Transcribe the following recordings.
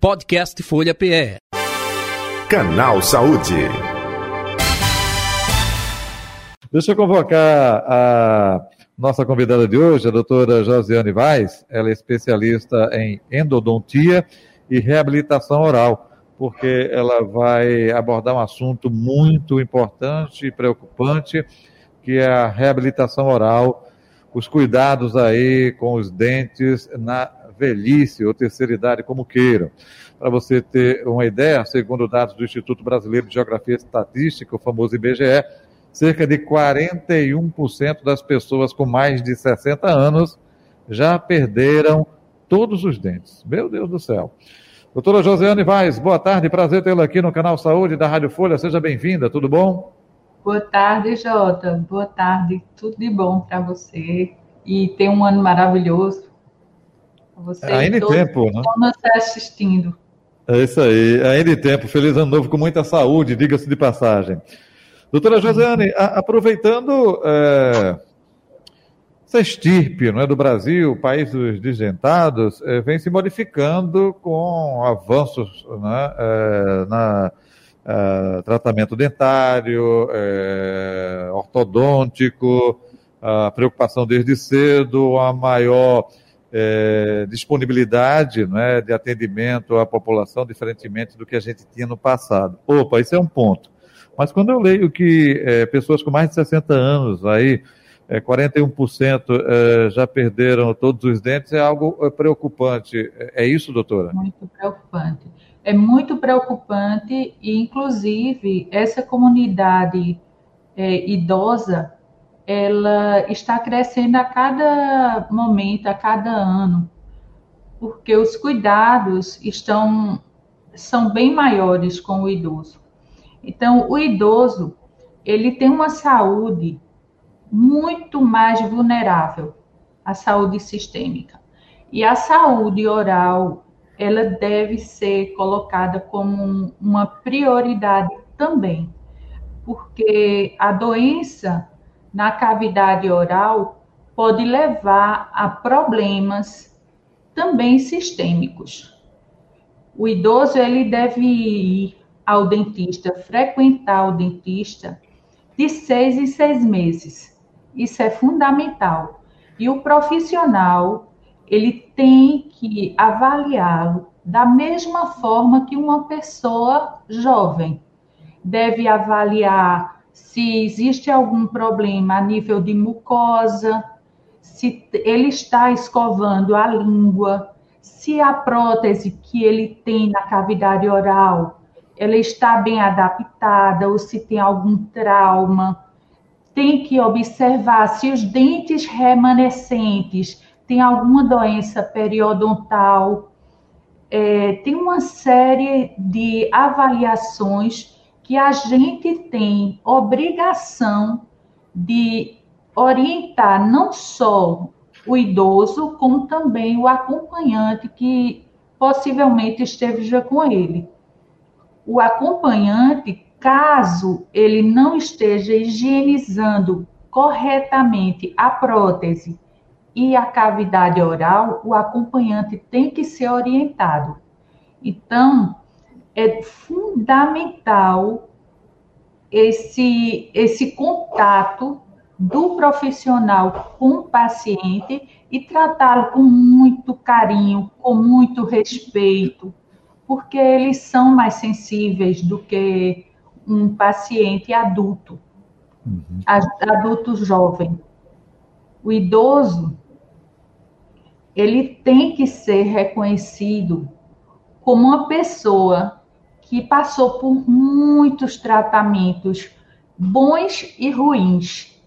Podcast Folha PE. Canal Saúde. Deixa eu convocar a nossa convidada de hoje, a doutora Josiane Vaz. Ela é especialista em endodontia e reabilitação oral, porque ela vai abordar um assunto muito importante e preocupante, que é a reabilitação oral, os cuidados aí com os dentes na velhice ou terceira idade, como queiram. Para você ter uma ideia, segundo dados do Instituto Brasileiro de Geografia e Estatística, o famoso IBGE, cerca de 41% das pessoas com mais de 60 anos já perderam todos os dentes. Meu Deus do céu. Doutora Josiane Vaz, boa tarde, prazer tê-la aqui no canal Saúde da Rádio Folha. Seja bem-vinda, tudo bom? Boa tarde, Jota. Boa tarde, tudo de bom para você e ter um ano maravilhoso você ainda em tempo, né? Estão assistindo. É isso aí, ainda em tempo. Feliz ano novo com muita saúde, diga-se de passagem. Doutora Josiane, aproveitando é, essa estirpe não é, do Brasil, país dos desdentados, é, vem se modificando com avanços né, é, na é, tratamento dentário, é, ortodôntico, a preocupação desde cedo, a maior é, disponibilidade né, de atendimento à população, diferentemente do que a gente tinha no passado. Opa, isso é um ponto. Mas quando eu leio que é, pessoas com mais de 60 anos, aí, é, 41% é, já perderam todos os dentes, é algo é, preocupante. É, é isso, doutora? Muito preocupante. É muito preocupante e, inclusive, essa comunidade idosa ela está crescendo a cada momento, a cada ano, porque os cuidados estão são bem maiores com o idoso. Então, o idoso, ele tem uma saúde muito mais vulnerável, a saúde sistêmica. E a saúde oral, ela deve ser colocada como uma prioridade também, porque a doença na cavidade oral pode levar a problemas também sistêmicos. O idoso ele deve ir ao dentista, frequentar o dentista de seis em seis meses. Isso é fundamental. E o profissional ele tem que avaliá-lo da mesma forma que uma pessoa jovem deve avaliar se existe algum problema a nível de mucosa, se ele está escovando a língua, se a prótese que ele tem na cavidade oral ela está bem adaptada ou se tem algum trauma. Tem que observar se os dentes remanescentes têm alguma doença periodontal. É, tem uma série de avaliações que a gente tem obrigação de orientar não só o idoso, como também o acompanhante que possivelmente esteja com ele. O acompanhante, caso ele não esteja higienizando corretamente a prótese e a cavidade oral, o acompanhante tem que ser orientado. Então, é fundamental esse, esse contato do profissional com o paciente e tratá-lo com muito carinho, com muito respeito, porque eles são mais sensíveis do que um paciente adulto, uhum. adulto jovem. O idoso, ele tem que ser reconhecido como uma pessoa que passou por muitos tratamentos bons e ruins.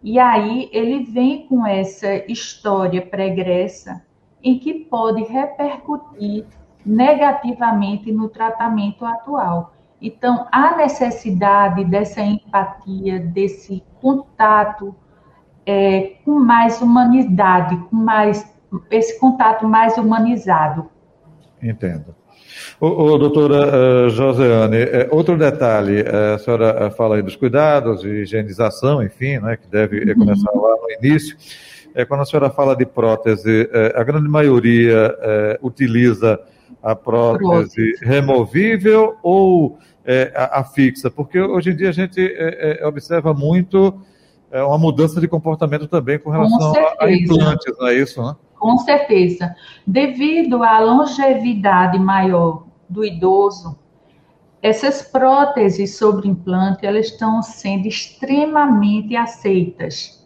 E aí ele vem com essa história pregressa em que pode repercutir negativamente no tratamento atual. Então, a necessidade dessa empatia, desse contato é, com mais humanidade, com mais esse contato mais humanizado. Entendo. Ô, ô, doutora uh, Joseane, uh, outro detalhe, uh, a senhora fala aí dos cuidados, de higienização, enfim, né, que deve uhum. começar lá no início. quando a senhora fala de prótese, a grande maioria utiliza a prótese, removível ou é, a, a, fixa? Porque hoje em dia a gente é, é, observa muito é, uma mudança de comportamento também com relação com a, a, implantes, não é isso, né? Com certeza. Devido à longevidade maior do idoso, essas próteses sobre implante elas estão sendo extremamente aceitas.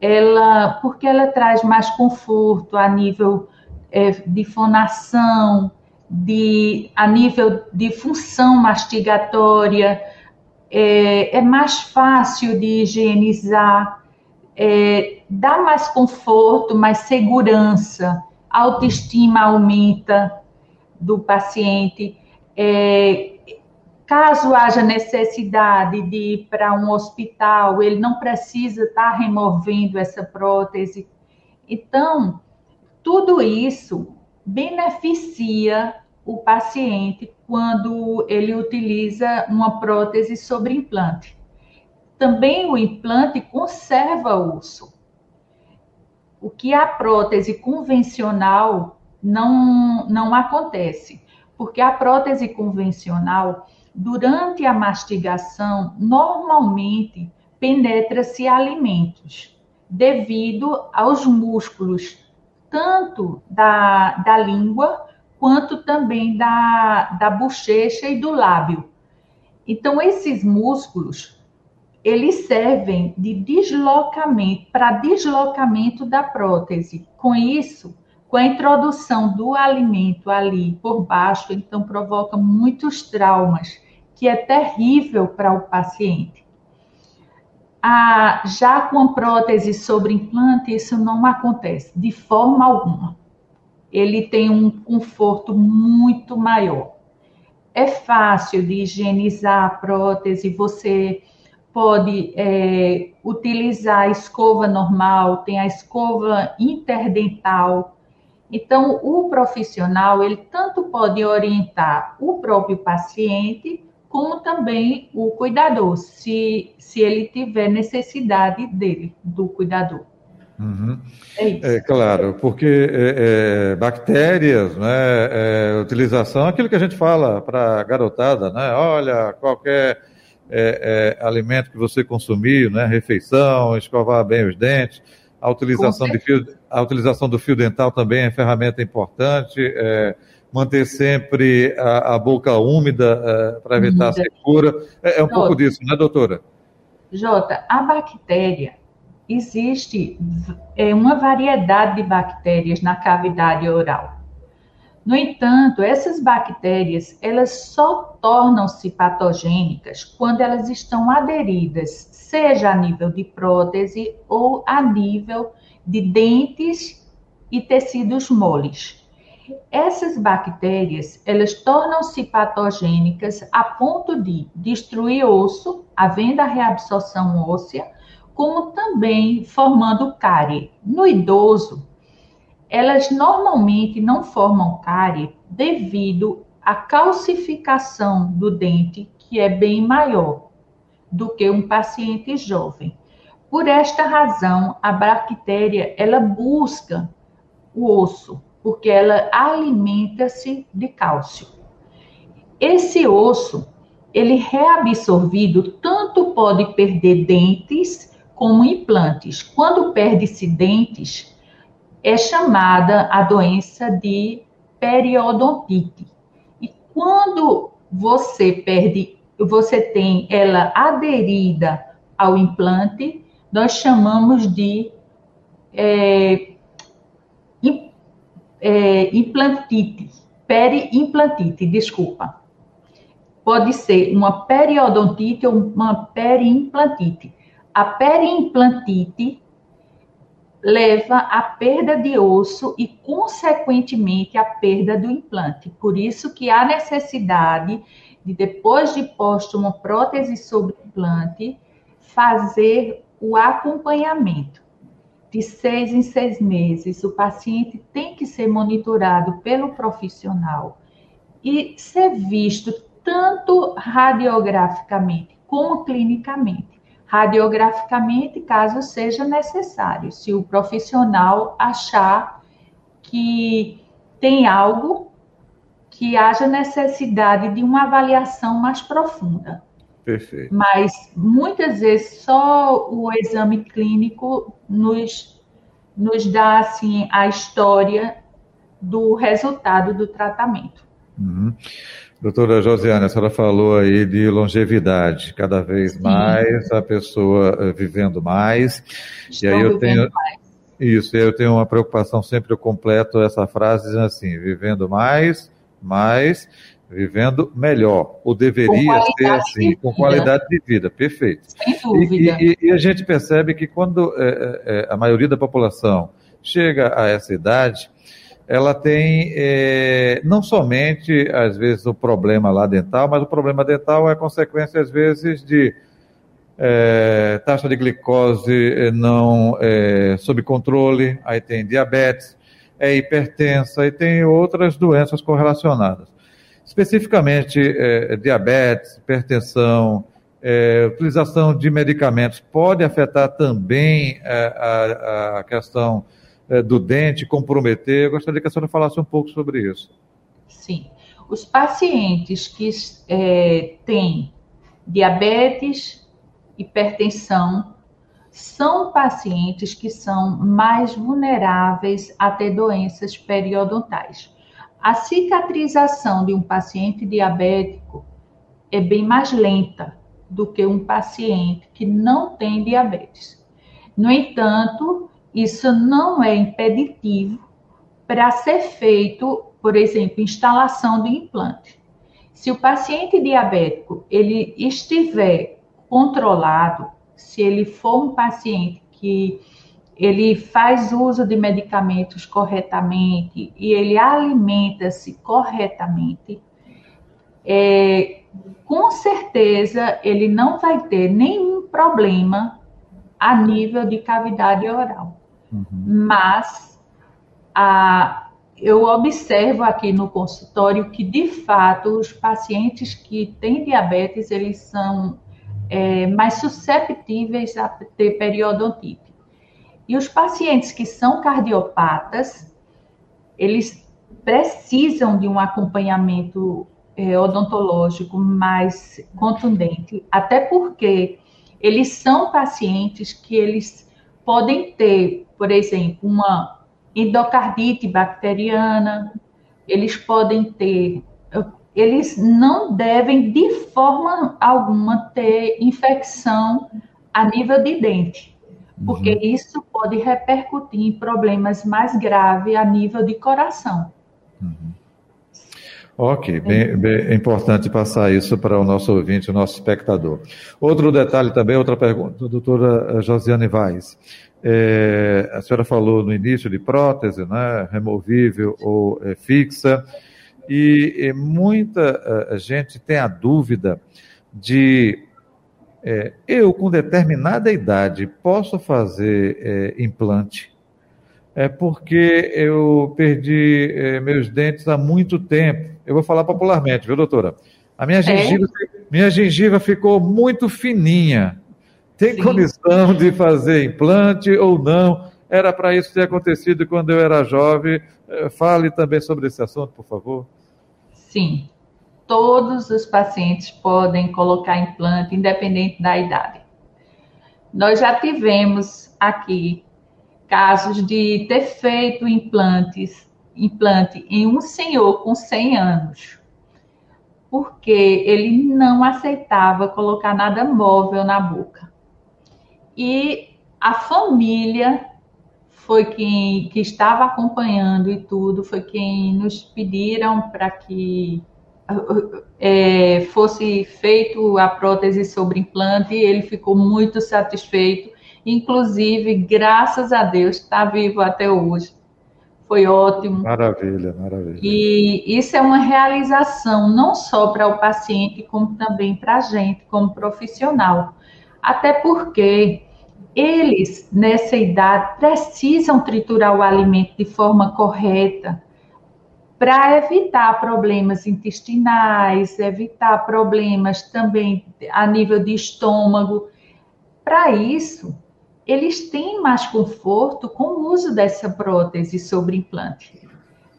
Ela, porque ela traz mais conforto a nível é, de fonação, de, a nível de função mastigatória, é, é mais fácil de higienizar, é, dá mais conforto, mais segurança, autoestima aumenta do paciente. É, caso haja necessidade de ir para um hospital, ele não precisa estar removendo essa prótese. Então, tudo isso beneficia o paciente quando ele utiliza uma prótese sobre implante. Também o implante conserva o osso. O que a prótese convencional não, não acontece, porque a prótese convencional, durante a mastigação, normalmente penetra-se alimentos, devido aos músculos, tanto da, da língua quanto também da, da bochecha e do lábio. Então, esses músculos, eles servem de deslocamento, para deslocamento da prótese. Com isso, com a introdução do alimento ali por baixo, então provoca muitos traumas, que é terrível para o paciente. Ah, já com a prótese sobre implante, isso não acontece de forma alguma. Ele tem um conforto muito maior. É fácil de higienizar a prótese, você pode é, utilizar a escova normal, tem a escova interdental, então, o profissional, ele tanto pode orientar o próprio paciente, como também o cuidador, se, se ele tiver necessidade dele, do cuidador. Uhum. É, isso. é claro, porque é, é, bactérias, né, é, utilização, aquilo que a gente fala para a garotada, né, olha, qualquer é, é, alimento que você consumir, né, refeição, escovar bem os dentes, a utilização, de fio, a utilização do fio dental também é ferramenta importante. É, manter sempre a, a boca úmida é, para evitar a secura. É, é um Jota, pouco disso, né, doutora? Jota, a bactéria, existe é, uma variedade de bactérias na cavidade oral. No entanto, essas bactérias, elas só tornam-se patogênicas quando elas estão aderidas seja a nível de prótese ou a nível de dentes e tecidos moles. Essas bactérias, elas tornam-se patogênicas a ponto de destruir osso, havendo a reabsorção óssea, como também formando cárie. No idoso, elas normalmente não formam cárie devido à calcificação do dente, que é bem maior do que um paciente jovem. Por esta razão, a bactéria ela busca o osso, porque ela alimenta-se de cálcio. Esse osso, ele reabsorvido, tanto pode perder dentes como implantes. Quando perde-se dentes, é chamada a doença de periodontite. E quando você perde você tem ela aderida ao implante, nós chamamos de é, é, implantite, periimplantite, desculpa. Pode ser uma periodontite ou uma periimplantite. A periimplantite leva à perda de osso e, consequentemente, à perda do implante. Por isso que há necessidade de depois de posto uma prótese sobre implante, fazer o acompanhamento. De seis em seis meses, o paciente tem que ser monitorado pelo profissional e ser visto tanto radiograficamente como clinicamente. Radiograficamente, caso seja necessário, se o profissional achar que tem algo que haja necessidade de uma avaliação mais profunda. Perfeito. Mas muitas vezes só o exame clínico nos, nos dá assim a história do resultado do tratamento. Uhum. Doutora Josiane, a senhora falou aí de longevidade, cada vez Sim. mais a pessoa eh, vivendo mais. E aí eu tenho mais. isso, eu tenho uma preocupação sempre eu completo essa frase dizendo assim, vivendo mais, mais, vivendo melhor. Ou deveria ser assim, com qualidade de vida, perfeito. Sem dúvida. E, e, e a gente percebe que quando é, é, a maioria da população chega a essa idade, ela tem é, não somente, às vezes, o problema lá dental, mas o problema dental é consequência, às vezes, de é, taxa de glicose não é, sob controle, aí tem diabetes, é hipertensa e tem outras doenças correlacionadas. Especificamente, é, diabetes, hipertensão, é, utilização de medicamentos pode afetar também é, a, a questão é, do dente comprometer. Eu gostaria que a senhora falasse um pouco sobre isso. Sim. Os pacientes que é, têm diabetes, hipertensão, são pacientes que são mais vulneráveis a ter doenças periodontais. A cicatrização de um paciente diabético é bem mais lenta do que um paciente que não tem diabetes. No entanto, isso não é impeditivo para ser feito, por exemplo, instalação de implante. Se o paciente diabético ele estiver controlado, se ele for um paciente que ele faz uso de medicamentos corretamente e ele alimenta-se corretamente, é, com certeza ele não vai ter nenhum problema a nível de cavidade oral. Uhum. Mas a, eu observo aqui no consultório que, de fato, os pacientes que têm diabetes, eles são é, mais susceptíveis a ter periodontite. E os pacientes que são cardiopatas, eles precisam de um acompanhamento é, odontológico mais contundente, até porque eles são pacientes que eles podem ter por exemplo, uma endocardite bacteriana, eles podem ter, eles não devem de forma alguma ter infecção a nível de dente, porque uhum. isso pode repercutir em problemas mais graves a nível de coração. Uhum. Ok, bem, bem, é importante passar isso para o nosso ouvinte, o nosso espectador. Outro detalhe também, outra pergunta, doutora Josiane Vaz. É, a senhora falou no início de prótese, né, removível ou é, fixa, e, e muita a, gente tem a dúvida de é, eu com determinada idade posso fazer é, implante? É porque eu perdi é, meus dentes há muito tempo. Eu vou falar popularmente, viu, doutora? A minha é? gengiva, minha gengiva ficou muito fininha. Tem Sim. condição de fazer implante ou não? Era para isso ter acontecido quando eu era jovem. Eh, fale também sobre esse assunto, por favor. Sim. Todos os pacientes podem colocar implante, independente da idade. Nós já tivemos aqui casos de ter feito implantes, implante em um senhor com 100 anos, porque ele não aceitava colocar nada móvel na boca. E a família foi quem que estava acompanhando e tudo, foi quem nos pediram para que é, fosse feito a prótese sobre implante e ele ficou muito satisfeito. Inclusive, graças a Deus, está vivo até hoje. Foi ótimo. Maravilha, maravilha. E isso é uma realização não só para o paciente, como também para a gente, como profissional. Até porque eles, nessa idade, precisam triturar o alimento de forma correta para evitar problemas intestinais, evitar problemas também a nível de estômago. Para isso, eles têm mais conforto com o uso dessa prótese sobre implante.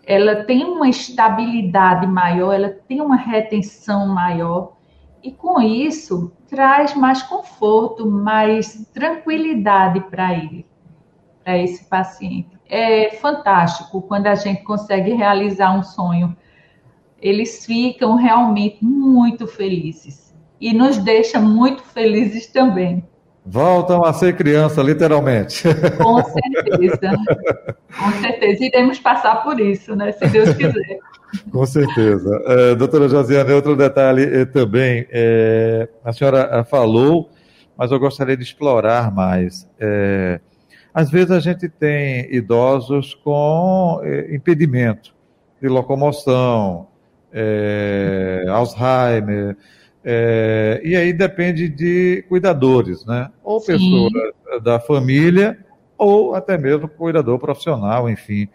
ela tem uma estabilidade maior, ela tem uma retenção maior, e com isso traz mais conforto, mais tranquilidade para ele, para esse paciente. É fantástico quando a gente consegue realizar um sonho. Eles ficam realmente muito felizes e nos deixa muito felizes também. Voltam a ser criança, literalmente. Com certeza. Com certeza. Iremos passar por isso, né? Se Deus quiser. Com certeza. Uh, doutora Josiane, outro detalhe eh, também. É, a senhora eh, falou, mas eu gostaria de explorar mais. É, às vezes a gente tem idosos com impedimento de locomoção, Alzheimer, e aí depende de cuidadores, né? Ou pessoas da família, ou até mesmo cuidador profissional, enfim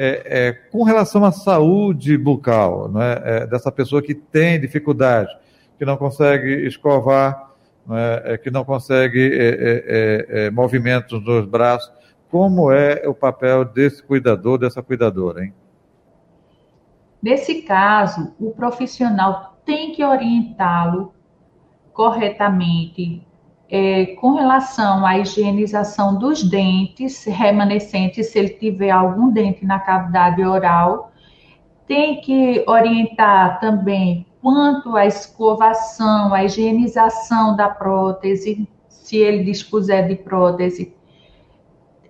é, é, com relação à saúde bucal, né, é, dessa pessoa que tem dificuldade, que não consegue escovar, né, que não consegue é, é, movimentos nos braços, como é o papel desse cuidador, dessa cuidadora, hein? Nesse caso, o profissional tem que orientá-lo corretamente é, com relação à higienização dos dentes remanescentes, se ele tiver algum dente na cavidade oral, tem que orientar também quanto à escovação, à higienização da prótese, se ele dispuser de prótese.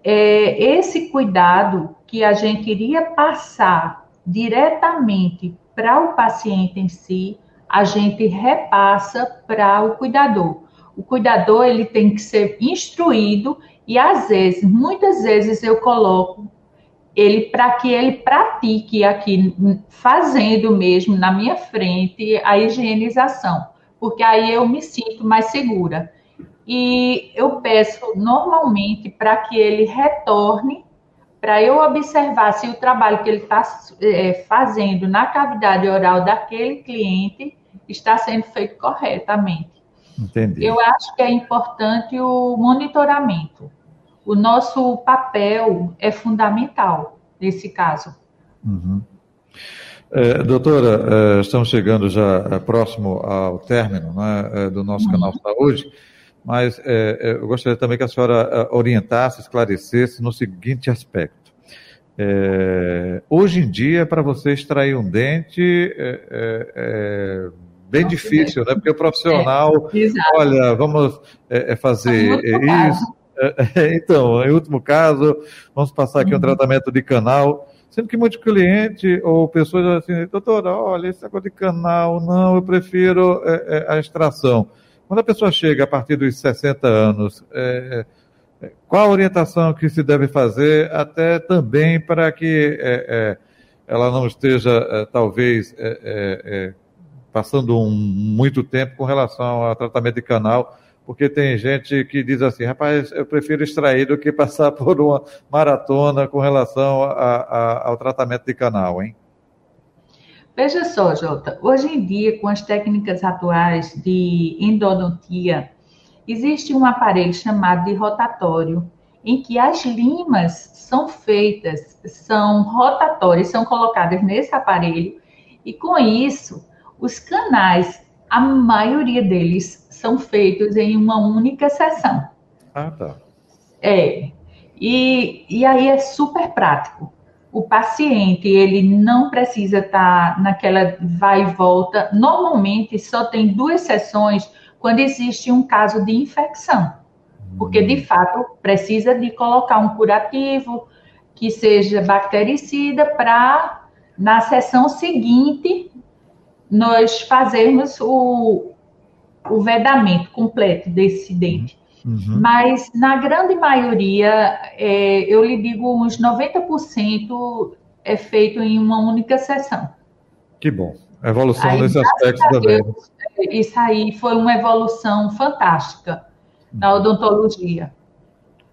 É, esse cuidado que a gente iria passar diretamente para o paciente em si, a gente repassa para o cuidador o cuidador ele tem que ser instruído e às vezes, muitas vezes eu coloco ele para que ele pratique aqui fazendo mesmo na minha frente a higienização, porque aí eu me sinto mais segura. E eu peço normalmente para que ele retorne para eu observar se o trabalho que ele está é, fazendo na cavidade oral daquele cliente está sendo feito corretamente. Entendi. Eu acho que é importante o monitoramento. O nosso papel é fundamental nesse caso. Uhum. É, doutora, é, estamos chegando já é, próximo ao término né, é, do nosso uhum. canal Saúde, mas é, é, eu gostaria também que a senhora orientasse, esclarecesse no seguinte aspecto. hoje em dia, para você extrair um dente, bem difícil, né? Porque o profissional, é, olha, vamos é, é fazer isso. É, então, em último caso, vamos passar aqui uhum. um tratamento de canal. Sendo que muito cliente ou pessoas assim, doutora, olha, esse negócio de canal, não, eu prefiro é, é, a extração. Quando a pessoa chega a partir dos 60 anos, é, qual a orientação que se deve fazer, até também para que ela não esteja, talvez, passando um, muito tempo com relação ao tratamento de canal, porque tem gente que diz assim, rapaz, eu prefiro extrair do que passar por uma maratona com relação a, a, ao tratamento de canal, hein? Veja só, Jota, hoje em dia, com as técnicas atuais de endodontia, existe um aparelho chamado de rotatório, em que as limas são feitas, são rotatórias, são colocadas nesse aparelho, e com isso os canais, a maioria deles são feitos em uma única sessão. Ah, tá. É. E, e aí é super prático. O paciente, ele não precisa estar tá naquela vai e volta. Normalmente, só tem duas sessões quando existe um caso de infecção. Porque, de fato, precisa de colocar um curativo que seja bactericida para, na sessão seguinte, nós fazermos o, o vedamento completo desse dente. Uhum. Mas, na grande maioria, é, eu lhe digo, uns 90% é feito em uma única sessão. Que bom. Evolução aí, nesse aspecto também. Deus, é, isso aí foi uma evolução fantástica na uhum. odontologia.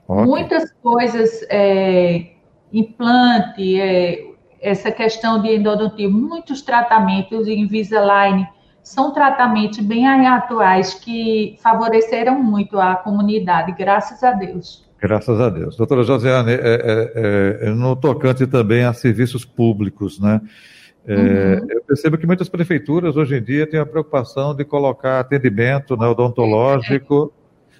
Ótimo. Muitas coisas, é, implante, é, essa questão de endodontia, muitos tratamentos em Invisalign são tratamentos bem atuais que favoreceram muito a comunidade, graças a Deus. Graças a Deus. Doutora Josiane, é, é, é, no tocante também a serviços públicos, né? É, uhum. Eu percebo que muitas prefeituras hoje em dia têm a preocupação de colocar atendimento né, odontológico,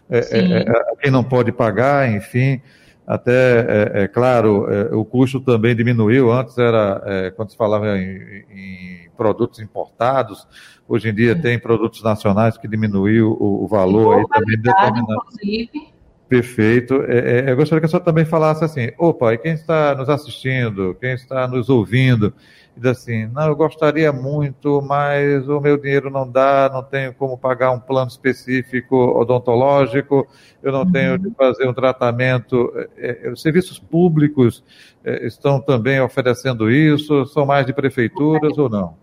é, é, é quem não pode pagar, enfim. Até, é, claro, o custo também diminuiu. Antes era, quando se falava em, em, produtos importados, hoje em dia tem produtos nacionais que diminuiu o, o valor. Aí também determinado. Inclusive Perfeito. É, é, eu gostaria que a senhora também falasse assim, opa, e quem está nos assistindo, quem está nos ouvindo, diz assim, não, eu gostaria muito, mas o meu dinheiro não dá, não tenho como pagar um plano específico odontológico, eu não uhum. tenho de fazer um tratamento. É, é, os serviços públicos é, estão também oferecendo isso? São mais de prefeituras ou não?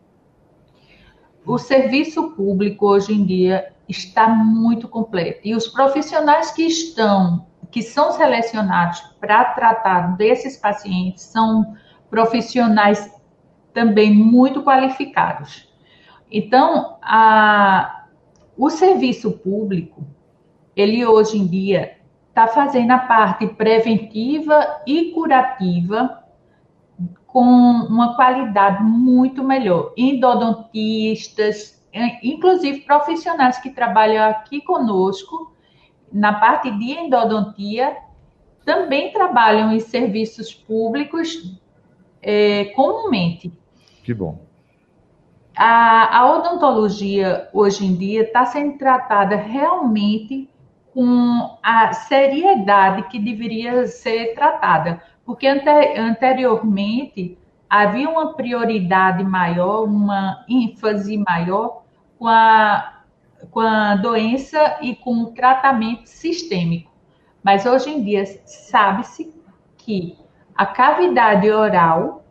O serviço público hoje em dia está muito completo. E os profissionais que estão, que são selecionados para tratar desses pacientes, são profissionais também muito qualificados. Então, a, o serviço público, ele hoje em dia está fazendo a parte preventiva e curativa com uma qualidade muito melhor. Endodontistas, inclusive profissionais que trabalham aqui conosco, na parte de endodontia, também trabalham em serviços públicos é, comumente. Que bom. A, a odontologia, hoje em dia, está sendo tratada realmente com a seriedade que deveria ser tratada, porque ante, anteriormente havia uma prioridade maior, uma ênfase maior com a, com a doença e com o tratamento sistêmico. Mas hoje em dia sabe-se que a cavidade oral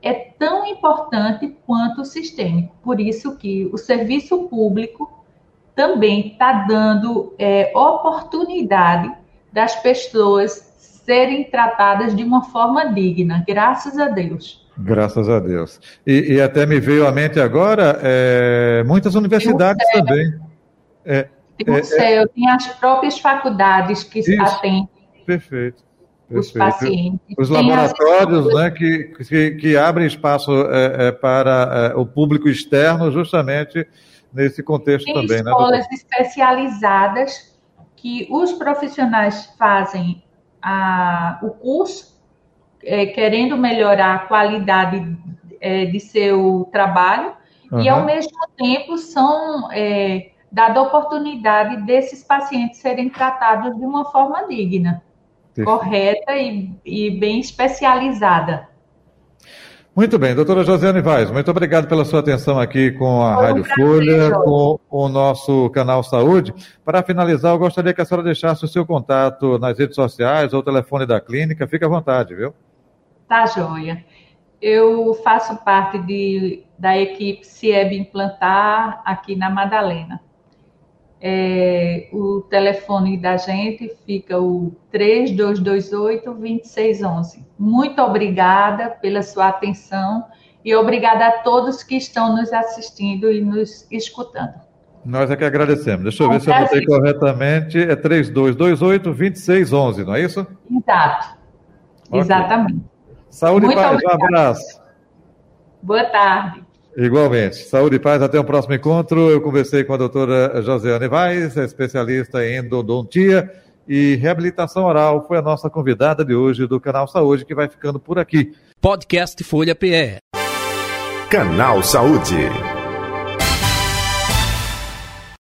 é tão importante quanto o sistêmico. Por isso que o serviço público também está dando é, oportunidade das pessoas serem tratadas de uma forma digna, graças a Deus. Graças a Deus. E, e até me veio à mente agora é, muitas universidades tem também. É, tem o é, céu, é, tem as próprias faculdades que isso, atendem. Perfeito. Os pacientes. Os laboratórios né, que, que, que, abrem espaço é, é, para o público externo, justamente nesse contexto tem também. Né, escolas né, especializadas que os profissionais fazem a, o curso é, querendo melhorar a qualidade é, de seu trabalho uhum. e, ao mesmo tempo, são é, dada a oportunidade desses pacientes serem tratados de uma forma digna, Perfeito. correta e, e bem especializada. Muito bem, doutora Josiane Vaz, muito obrigado pela sua atenção aqui com a Rádio Folha, com o nosso canal Saúde. Para finalizar, eu gostaria que a senhora deixasse o seu contato nas redes sociais ou o telefone da clínica. Fique à vontade, viu? Tá, joia. Eu faço parte de, da equipe CIEB Implantar aqui na Madalena. É, o telefone da gente fica o 3228-2611. Muito obrigada pela sua atenção e obrigada a todos que estão nos assistindo e nos escutando. Nós é que agradecemos. Deixa eu ver se eu botei corretamente. É 3228-2611, não é isso? Exato. Okay. Exatamente. Saúde Muito e paz, obrigado. um abraço. Boa tarde. Igualmente. Saúde e paz, até o próximo encontro. Eu conversei com a doutora Josiane Vaz, especialista em endodontia e reabilitação oral. Foi a nossa convidada de hoje do Canal Saúde, que vai ficando por aqui. Podcast Folha PE. Canal Saúde.